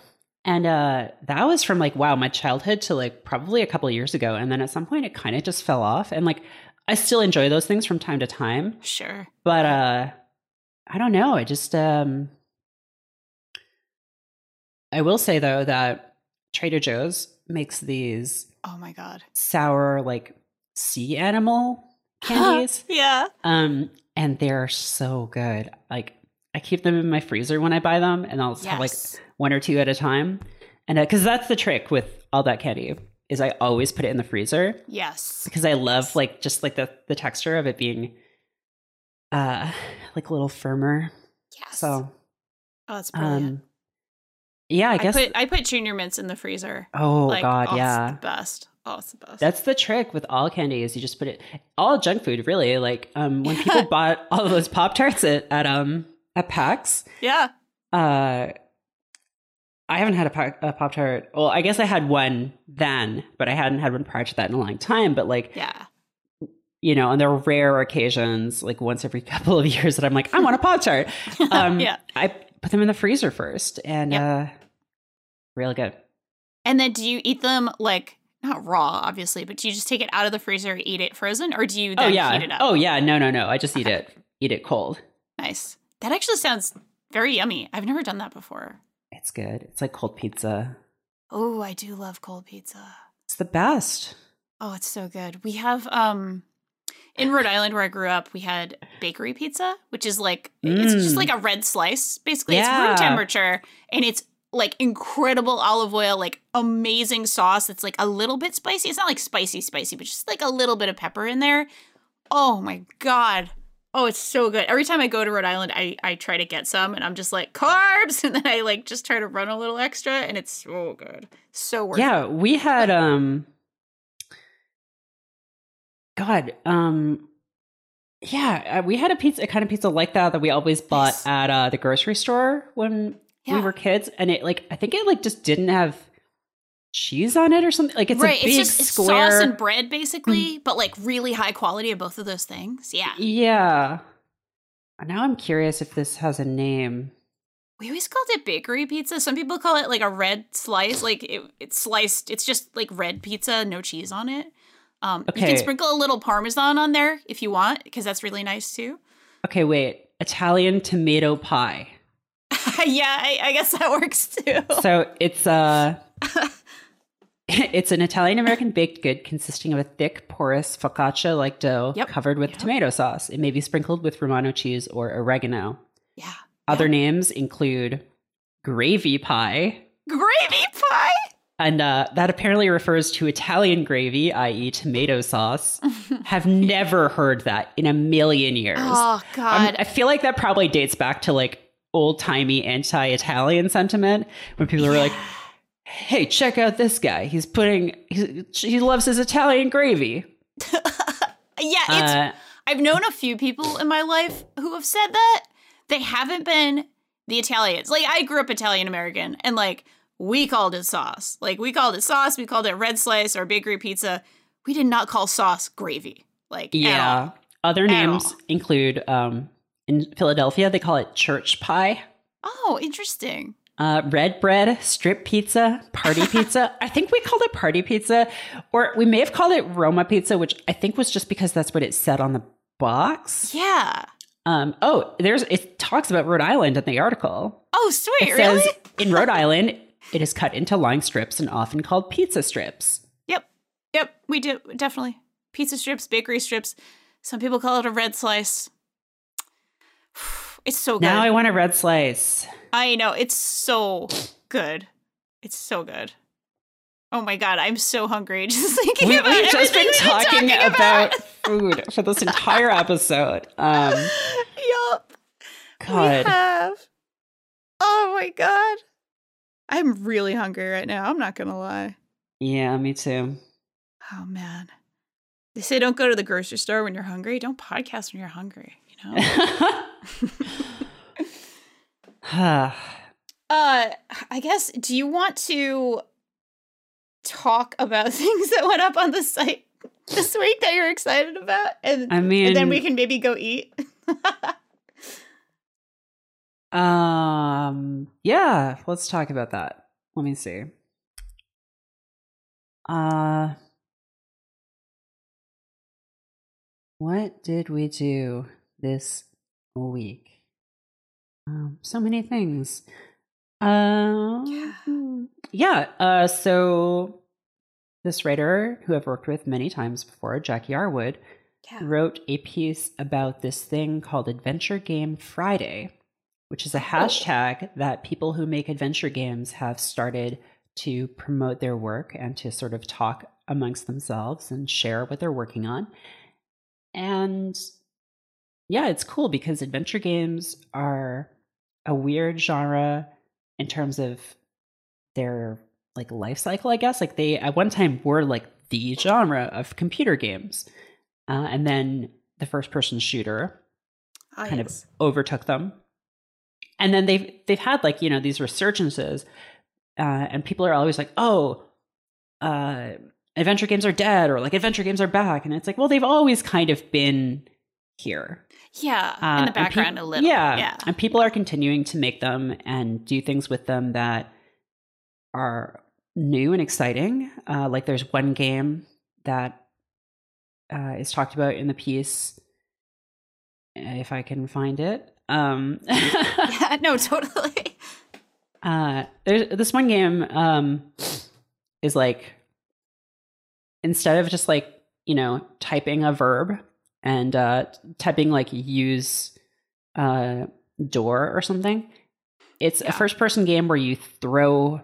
Speaker 1: And uh, that was from like, wow, my childhood to like probably a couple of years ago. And then at some point it kind of just fell off. And like, I still enjoy those things from time to time.
Speaker 2: Sure.
Speaker 1: But uh, I don't know. I just, um, I will say though that Trader Joe's makes these
Speaker 2: Oh my god.
Speaker 1: sour, like sea animal (laughs) candies.
Speaker 2: yeah.
Speaker 1: Um, and they're so good. Like I keep them in my freezer when I buy them, and I'll just have like
Speaker 2: Yes.
Speaker 1: One or two at a time. And because that's the trick with all that candy is I always put it in the freezer
Speaker 2: yes.
Speaker 1: because I love like just like the the texture of it being uh like a little firmer.
Speaker 2: Yes.
Speaker 1: So
Speaker 2: oh, that's brilliant.
Speaker 1: um yeah, I
Speaker 2: I,
Speaker 1: guess
Speaker 2: put I put junior mints in the freezer.
Speaker 1: oh
Speaker 2: like,
Speaker 1: god,
Speaker 2: oh,
Speaker 1: yeah.
Speaker 2: The best. Oh, it's the best.
Speaker 1: That's the trick with all candy is you just put it all junk food really. Like um when people (laughs) bought all of those Pop Tarts at, at um at PAX,
Speaker 2: yeah.
Speaker 1: uh I haven't had a, pop, a Pop Tart. Well, I guess I had one then, but I hadn't had one prior to that in a long time. But like
Speaker 2: Yeah.
Speaker 1: you know, on the rare occasions, like once every (laughs) couple of years, that I'm like, I want a Pop Tart. (laughs) Um,
Speaker 2: Yeah.
Speaker 1: I put them in the freezer first, and
Speaker 2: Yep.
Speaker 1: uh, really good.
Speaker 2: And then do you eat them like not raw, obviously, but do you just take it out of the freezer, eat it frozen, or do you then
Speaker 1: oh yeah.
Speaker 2: heat it up?
Speaker 1: Oh yeah. No, no, no. I just eat
Speaker 2: Okay.
Speaker 1: it. Eat it cold.
Speaker 2: nice. That actually sounds very yummy. I've never done that before.
Speaker 1: It's good. It's like cold pizza.
Speaker 2: Oh, I do love cold pizza.
Speaker 1: It's the best.
Speaker 2: Oh, it's so good. We have um in Rhode Island where I grew up, we had bakery pizza, which is like it's just
Speaker 1: Mm.
Speaker 2: like a red slice. Basically, it's
Speaker 1: Yeah.
Speaker 2: room temperature and it's like incredible olive oil, like amazing sauce. It's like a little bit spicy. It's not like spicy spicy, but just like a little bit of pepper in there. Oh my god. Oh, it's so good. Every time I go to Rhode Island, I I try to get some and I'm just like carbs (laughs) and then I like just try to run a little extra and it's so good. So worth it.
Speaker 1: Yeah, we had (laughs) um God, um yeah, uh, we had a pizza a kind of pizza like that that we always bought
Speaker 2: Nice.
Speaker 1: at uh the grocery store when we were kids and it like I think it like just didn't have cheese on it or something. Like it's
Speaker 2: right,
Speaker 1: a big
Speaker 2: it's just
Speaker 1: square
Speaker 2: sauce and bread basically, but like really high quality of both of those things. Yeah.
Speaker 1: Yeah. Now I'm curious if this has a name.
Speaker 2: We always called it bakery pizza. Some people call it like a red slice, like it, it's sliced. It's just like red pizza, no cheese on it. Um, You can sprinkle a little parmesan on there if you want, because that's really nice too.
Speaker 1: Okay, wait. Italian tomato pie. (laughs)
Speaker 2: yeah, I, I guess that works too.
Speaker 1: So it's uh (laughs) (laughs) it's an Italian American baked good consisting of a thick, porous focaccia like dough
Speaker 2: Yep.
Speaker 1: covered with
Speaker 2: Yep.
Speaker 1: tomato sauce. It may be sprinkled with Romano cheese or oregano.
Speaker 2: yeah.
Speaker 1: Other names include gravy pie,
Speaker 2: Gravy pie.
Speaker 1: and uh, that apparently refers to Italian gravy, i.e., tomato sauce. (laughs) Have never heard that in a million years.
Speaker 2: Oh God.
Speaker 1: I feel like that probably dates back to like old timey anti Italian sentiment when people were like, hey, check out this guy. He's putting, he's, he loves his Italian gravy. (laughs)
Speaker 2: yeah, it's
Speaker 1: Uh,
Speaker 2: I've known a few people in my life who have said that. They haven't been the Italians. Like I grew up Italian American and like we called it sauce. Like we called it sauce, we called it red slice or bakery pizza. We did not call sauce gravy. Like
Speaker 1: yeah. Other names include um, in Philadelphia, they call it church pie.
Speaker 2: Oh, interesting.
Speaker 1: Uh, red bread, strip pizza, party (laughs) pizza. I think we called it party pizza, or we may have called it Roma pizza, which I think was just because that's what it said on the box.
Speaker 2: Yeah.
Speaker 1: Um, oh, there's it talks about Rhode Island in the article.
Speaker 2: Oh, sweet.
Speaker 1: It
Speaker 2: really?
Speaker 1: says in Rhode (laughs) Island, it is cut into long strips and often called pizza strips.
Speaker 2: Yep. Yep. We do definitely. Pizza strips, bakery strips. Some people call it a red slice. It's so good.
Speaker 1: Now I want a red slice.
Speaker 2: I know it's so good. It's so good. Oh my god, I'm so hungry (laughs) just thinking
Speaker 1: We,
Speaker 2: about
Speaker 1: we've just been talking,
Speaker 2: talking
Speaker 1: about food for this (laughs) entire episode. Um, (laughs)
Speaker 2: yup, we
Speaker 1: God,
Speaker 2: have. Oh my god, I'm really hungry right now. I'm not gonna lie.
Speaker 1: yeah, me too.
Speaker 2: Oh man, they say don't go to the grocery store when you're hungry. Don't podcast when you're hungry. You know. (laughs) Uh, I guess. Do you want to talk about (laughs) things that went up on the site this week that you're excited about, and,
Speaker 1: I mean,
Speaker 2: and then we can maybe go eat? (laughs)
Speaker 1: Um, yeah, let's talk about that. Let me see. Uh, what did we do this week? Um, so many things. Um,
Speaker 2: Yeah.
Speaker 1: yeah. Uh, so this writer who I've worked with many times before, Jackie Arwood,
Speaker 2: yeah.
Speaker 1: wrote a piece about this thing called Adventure Game Friday, which is a hashtag that people who make adventure games have started to promote their work and to sort of talk amongst themselves and share what they're working on. And yeah, it's cool because adventure games are a weird genre in terms of their like life cycle, I guess. Like they at one time were like the genre of computer games. Uh, and then the first person shooter
Speaker 2: Ah,
Speaker 1: kind
Speaker 2: yes.
Speaker 1: of overtook them. And then they've they've had like, you know, these resurgences. Uh, and people are always like, oh, uh, adventure games are dead or like adventure games are back. And it's like, well, they've always kind of been here.
Speaker 2: Yeah,
Speaker 1: Uh,
Speaker 2: in the background a little.
Speaker 1: Yeah.
Speaker 2: yeah,
Speaker 1: And people are continuing to make them and do things with them that are new and exciting. Uh, like there's one game that uh, is talked about in the piece, if I can find it. Um,
Speaker 2: yeah. (laughs) (laughs) No, totally.
Speaker 1: uh, there's this one game um, is like instead of just like you know typing a verb and uh, typing like use uh, door or something, it's
Speaker 2: Yeah.
Speaker 1: a first person game where you throw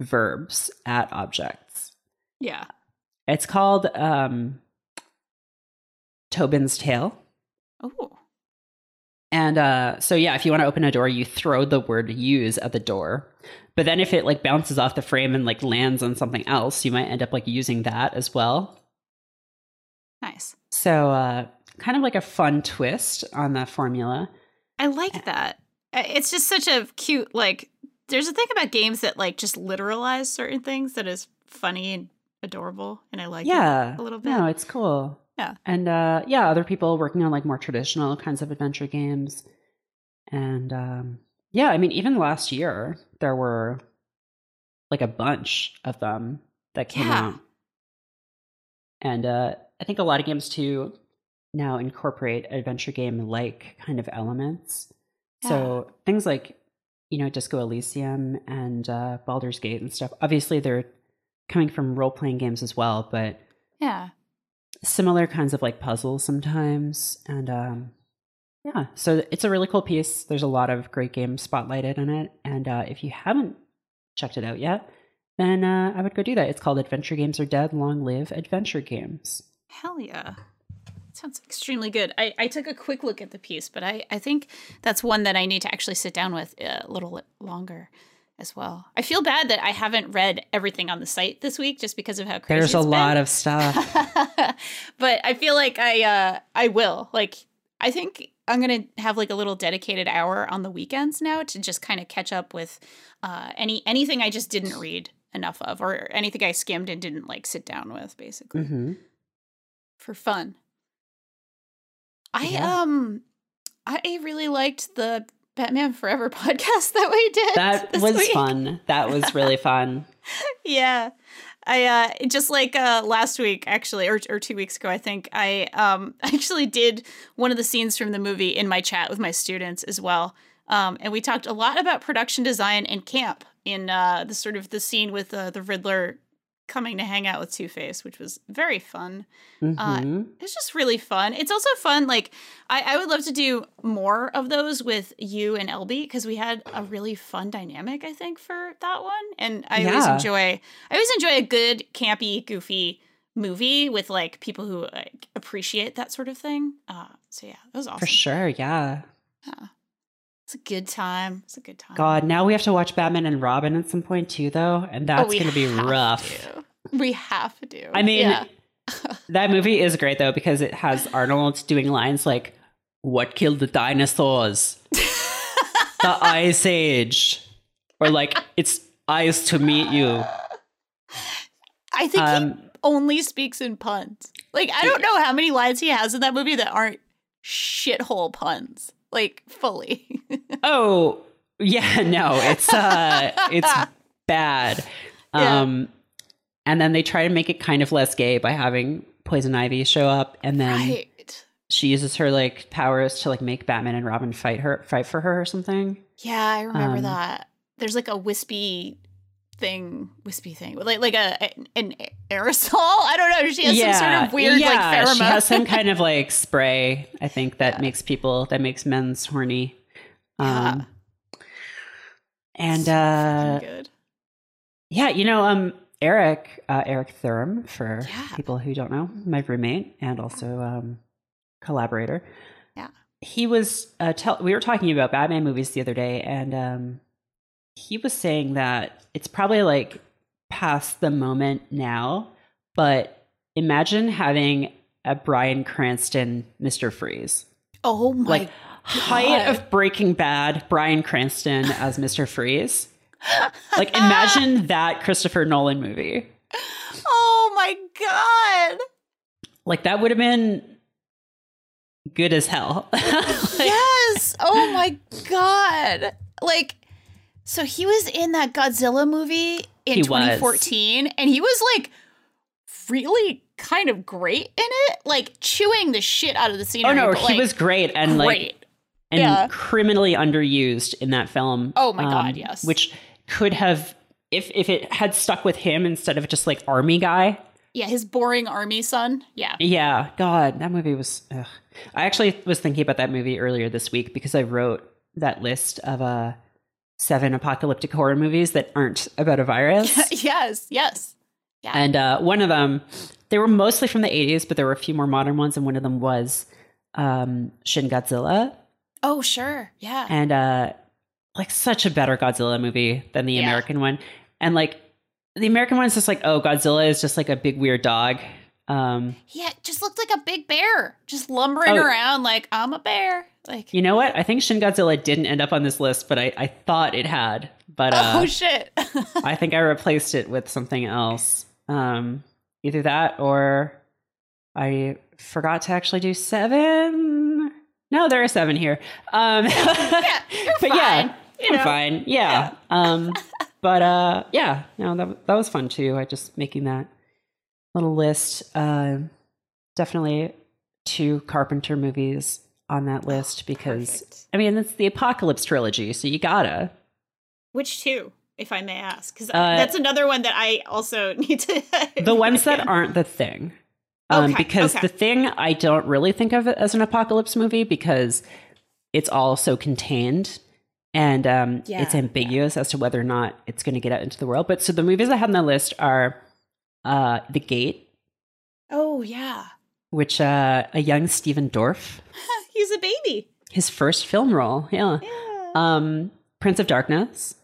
Speaker 1: verbs at objects.
Speaker 2: Yeah.
Speaker 1: It's called um, Tobin's Tale.
Speaker 2: Oh,
Speaker 1: And uh, so, yeah, if you want to open a door, you throw the word use at the door. But then if it like bounces off the frame and like lands on something else, you might end up like using that as well.
Speaker 2: nice.
Speaker 1: So, uh, kind of like a fun twist on that formula.
Speaker 2: I like that. It's just such a cute like. There's a thing about games that like just literalize certain things that is funny and adorable, and I like it
Speaker 1: yeah.
Speaker 2: a little bit.
Speaker 1: No, it's cool.
Speaker 2: Yeah.
Speaker 1: And uh, yeah, other people working on like more traditional kinds of adventure games. And um, yeah, I mean, even last year, there were like a bunch of them that came
Speaker 2: Yeah.
Speaker 1: out. And uh, I think a lot of games too now incorporate adventure game like kind of elements. So things like, you know, Disco Elysium and uh, Baldur's Gate and stuff. Obviously, they're coming from role playing games as well, but
Speaker 2: yeah.
Speaker 1: similar kinds of like puzzles sometimes. And um, yeah, so it's a really cool piece. There's a lot of great games spotlighted in it. And uh, if you haven't checked it out yet, then uh, I would go do that. It's called Adventure Games Are Dead Long Live Adventure Games.
Speaker 2: Hell yeah. Sounds extremely good. I, I took a quick look at the piece, but I, I think that's one that I need to actually sit down with a little longer as well. I feel bad that I haven't read everything on the site this week just because of how crazy
Speaker 1: There's a lot of stuff. (laughs)
Speaker 2: but I feel like I uh I will. Like I think I'm gonna have like a little dedicated hour on the weekends now to just kind of catch up with uh any anything I just didn't read enough of or anything I skimmed and didn't like sit down with basically
Speaker 1: hmm
Speaker 2: for fun. I
Speaker 1: Yeah.
Speaker 2: um I really liked the Batman Forever (laughs) podcast that we did.
Speaker 1: That was
Speaker 2: week.
Speaker 1: fun. That was really (laughs) fun.
Speaker 2: yeah i uh just like uh last week actually or, or two weeks ago i think i um (laughs) actually did one of the scenes from the movie in my chat with my students as well um and we talked a lot about production design and camp in uh the sort of the scene with uh, the riddler coming to hang out with two-face which was very fun
Speaker 1: Mhm.
Speaker 2: it's just really fun. It's also fun. Like I, I would love to do more of those with you and LB because we had a really fun dynamic. I think for that one, and I always enjoy. I always enjoy a good campy, goofy movie with like people who like, appreciate that sort of thing. Uh, so yeah, that was awesome.
Speaker 1: For sure. Yeah.
Speaker 2: It's a good time. It's a good time.
Speaker 1: God, now we have to watch Batman and Robin at some point too, though. And
Speaker 2: Oh,
Speaker 1: that's
Speaker 2: we
Speaker 1: going to be rough.
Speaker 2: to. We have to. Do.
Speaker 1: I mean,
Speaker 2: Yeah. (laughs)
Speaker 1: that movie is great though because it has Arnold doing lines like, What killed the dinosaurs? (laughs) the Ice Age. Or like, It's eyes to meet you.
Speaker 2: I think he
Speaker 1: Um,
Speaker 2: only speaks in puns. Like I don't know how many lines he has in that movie that aren't shithole puns. Like fully. (laughs)
Speaker 1: oh, yeah, (laughs) no, it's uh it's (laughs) bad.
Speaker 2: Yeah.
Speaker 1: Um and then they try to make it kind of less gay by having Poison Ivy show up and then
Speaker 2: right.
Speaker 1: she uses her like powers to like make Batman and Robin fight her fight for her or something.
Speaker 2: Yeah, I remember
Speaker 1: Um,
Speaker 2: that. There's like a wispy thing, wispy thing, like like a an aerosol. I don't know. She has some sort of weird
Speaker 1: yeah,
Speaker 2: like pheromone.
Speaker 1: She has some kind of like (laughs) spray, I think, that
Speaker 2: Yeah.
Speaker 1: makes people that makes men's horny.
Speaker 2: Yeah.
Speaker 1: Um and uh
Speaker 2: good.
Speaker 1: yeah, you know, um Eric, uh Eric Thurm for
Speaker 2: Yeah.
Speaker 1: people who don't know, my roommate and also um collaborator.
Speaker 2: Yeah.
Speaker 1: He was uh tell we were talking about Batman movies the other day and um he was saying that it's probably like past the moment now, but imagine having a Bryan Cranston Mr. Freeze.
Speaker 2: Oh my
Speaker 1: Like height of Breaking Bad, Bryan Cranston as Mr. Freeze. Like imagine (laughs) that Christopher Nolan movie.
Speaker 2: Oh my god.
Speaker 1: Like that would have been good as hell. (laughs)
Speaker 2: yes. Oh my god. Like so he was in that Godzilla movie in
Speaker 1: He was.
Speaker 2: 2014 and he was like really kind of great in it, like chewing the shit out of the scenery.
Speaker 1: oh no,
Speaker 2: but,
Speaker 1: he
Speaker 2: like,
Speaker 1: was great and like and
Speaker 2: Yeah.
Speaker 1: criminally underused in that film.
Speaker 2: Oh my God, yes.
Speaker 1: Which could have if if it had stuck with him instead of just like army guy.
Speaker 2: yeah, his boring army son. Yeah.
Speaker 1: Yeah, God, that movie was. Ugh. I actually was thinking about that movie earlier this week because I wrote that list of uh seven apocalyptic horror movies that aren't about a virus. (laughs)
Speaker 2: yes, yes.
Speaker 1: And uh, one of them, they were mostly from the 80s, but there were a few more modern ones, and one of them was um, Shin Godzilla.
Speaker 2: Oh, sure. Yeah.
Speaker 1: And uh, like such a better Godzilla movie than the
Speaker 2: Yeah.
Speaker 1: American one. And like the American one is just like, oh, Godzilla is just like a big weird dog. Um,
Speaker 2: Yeah, just looked like a big bear, just lumbering
Speaker 1: Oh.
Speaker 2: around like I'm a bear. Like,
Speaker 1: you know what? I think Shin Godzilla didn't end up on this list, but I, I thought it had. But uh,
Speaker 2: oh shit.
Speaker 1: I think I replaced it with something else. Um, either that or I forgot to actually do seven. No, there are seven here. Um, (laughs)
Speaker 2: yeah, you're
Speaker 1: but
Speaker 2: fine.
Speaker 1: yeah,
Speaker 2: you
Speaker 1: I'm
Speaker 2: know.
Speaker 1: fine. Yeah. Um, but uh, yeah, no, that that was fun too. I just making that little list. Uh, definitely two Carpenter movies on that list because
Speaker 2: perfect.
Speaker 1: I mean it's the Apocalypse trilogy, so you gotta.
Speaker 2: Which two, if I may ask? Because
Speaker 1: Uh,
Speaker 2: that's another one that I also (laughs) need to.
Speaker 1: the ones that (laughs) aren't the thing. Um,
Speaker 2: Okay,
Speaker 1: because
Speaker 2: okay.
Speaker 1: the thing I don't really think of it as an apocalypse movie because it's all so contained and um,
Speaker 2: Yeah,
Speaker 1: it's ambiguous as to whether or not it's going to get out into the world. But so the movies I have on the list are uh, The Gate,
Speaker 2: Oh yeah,
Speaker 1: which uh, a young Stephen Dorff, (laughs)
Speaker 2: he's a baby.
Speaker 1: his first film role, yeah.
Speaker 2: Yeah.
Speaker 1: Um, Prince of Darkness,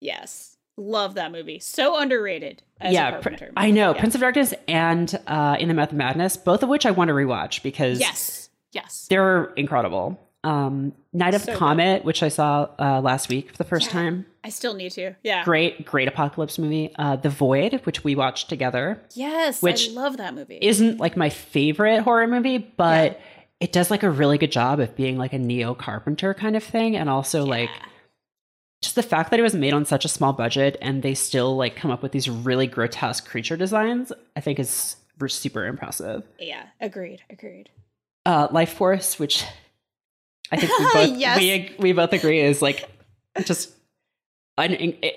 Speaker 2: yes, love that movie. So underrated. As
Speaker 1: yeah, Pr- I know
Speaker 2: Yeah.
Speaker 1: Prince of Darkness and uh, In the Mouth of Madness, both of which I want to rewatch because
Speaker 2: Yes, yes.
Speaker 1: They're incredible. Um, Night of
Speaker 2: So
Speaker 1: the
Speaker 2: good.
Speaker 1: Comet, which I saw uh, last week for the first
Speaker 2: Yeah.
Speaker 1: time.
Speaker 2: I still need to. Yeah.
Speaker 1: Great, great apocalypse movie. Uh, the Void, which we watched together,
Speaker 2: Yes,
Speaker 1: Which
Speaker 2: I love that movie.
Speaker 1: isn't like my favorite horror movie, but it does like a really good job of being like a Neo Carpenter kind of thing, and also like just the fact that it was made on such a small budget and they still like come up with these really grotesque creature designs. I think is super impressive.
Speaker 2: yeah, agreed, agreed.
Speaker 1: uh, Lifeforce, which I think we both (laughs)
Speaker 2: Yes.
Speaker 1: we, we both agree is like just un- Okay.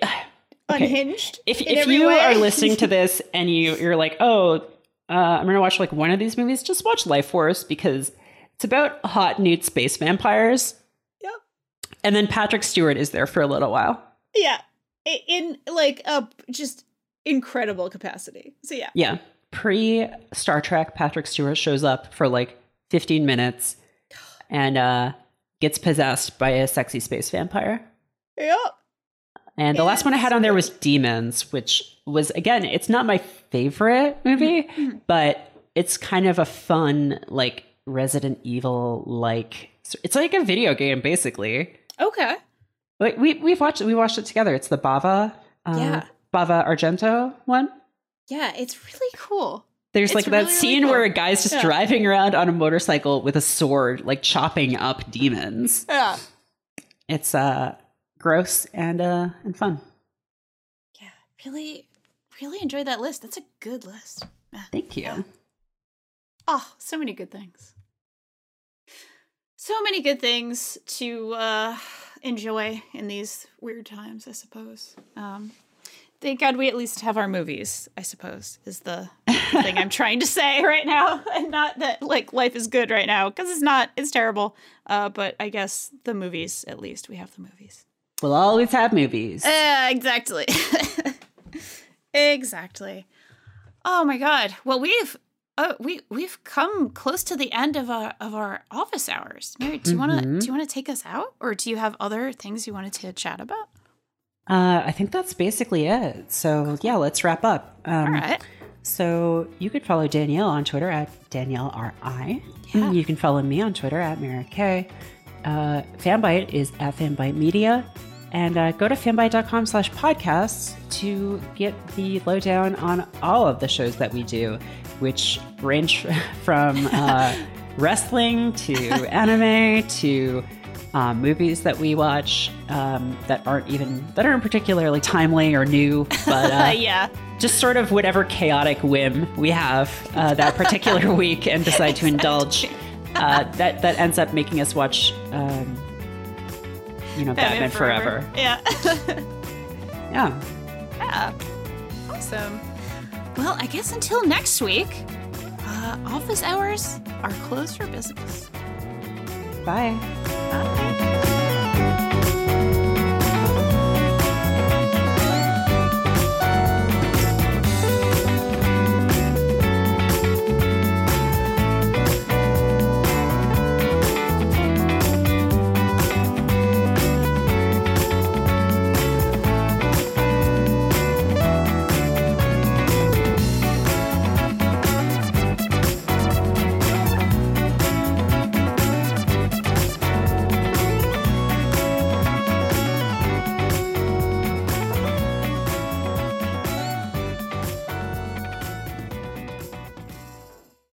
Speaker 2: Unhinged.
Speaker 1: if if you
Speaker 2: way.
Speaker 1: are (laughs) listening to this and you you're like oh uh, I'm gonna watch like one of these movies, just watch Lifeforce because it's about hot nude space vampires,
Speaker 2: Yep.
Speaker 1: and then Patrick Stewart is there for a little while.
Speaker 2: Yeah. In like a just incredible capacity. So yeah.
Speaker 1: Yeah, pre Star Trek, Patrick Stewart shows up for like 15 minutes and uh, gets possessed by a sexy space vampire.
Speaker 2: Yep.
Speaker 1: And the last one I had on there was Demons, which was again, it's not my favorite movie,
Speaker 2: Mm-hmm.
Speaker 1: but it's kind of a fun like Resident Evil like it's like a video game basically.
Speaker 2: Okay.
Speaker 1: Like we we've watched we watched it together. It's the Bava uh,
Speaker 2: Yeah.
Speaker 1: Bava Argento one.
Speaker 2: Yeah, it's really cool.
Speaker 1: There's
Speaker 2: It's
Speaker 1: like
Speaker 2: really,
Speaker 1: that
Speaker 2: really
Speaker 1: scene
Speaker 2: cool.
Speaker 1: where a guy's just
Speaker 2: Yeah.
Speaker 1: driving around on a motorcycle with a sword, like chopping up demons.
Speaker 2: Yeah.
Speaker 1: It's uh gross and uh and fun.
Speaker 2: Yeah. Really, really enjoyed that list. That's a good list.
Speaker 1: Thank you.
Speaker 2: Oh, so many good things. So many good things to uh, enjoy in these weird times, I suppose. Um, thank God we at least have our movies, I suppose, is the thing I'm trying to say (laughs) right now. And not that, like, life is good right now, because it's not. It's terrible. Uh, but I guess the movies, at least, we have the movies.
Speaker 1: We'll always have movies.
Speaker 2: Uh, exactly. (laughs) exactly. Oh my god. Well, we've uh, we we've come close to the end of our of our office hours. Mary, do you want to do you want to take us out, or do you have other things you wanted to chat about?
Speaker 1: Uh, I think that's basically it. So yeah, let's wrap up. Um,
Speaker 2: All right.
Speaker 1: So you could follow Danielle on Twitter at Danielle RI.
Speaker 2: Yeah.
Speaker 1: You can follow me on Twitter at Mara K. Uh, Fanbyte is at Fanbyte Media. And uh, go to fanbyte.com slash podcasts to get the lowdown on all of the shows that we do, which range (laughs) from uh, (laughs) wrestling to anime to um, movies that we watch um, that aren't even that aren't particularly timely or new, but (laughs) uh,
Speaker 2: yeah.
Speaker 1: Just sort of whatever chaotic whim we have uh, that particular (laughs) week and decide to indulge. Uh, that that ends up making us watch, um, you know, Batman,
Speaker 2: Batman
Speaker 1: Forever.
Speaker 2: Yeah. (laughs)
Speaker 1: Yeah.
Speaker 2: yeah. Awesome. Well, I guess until next week, uh, office hours are closed for business.
Speaker 1: Bye.
Speaker 2: Bye.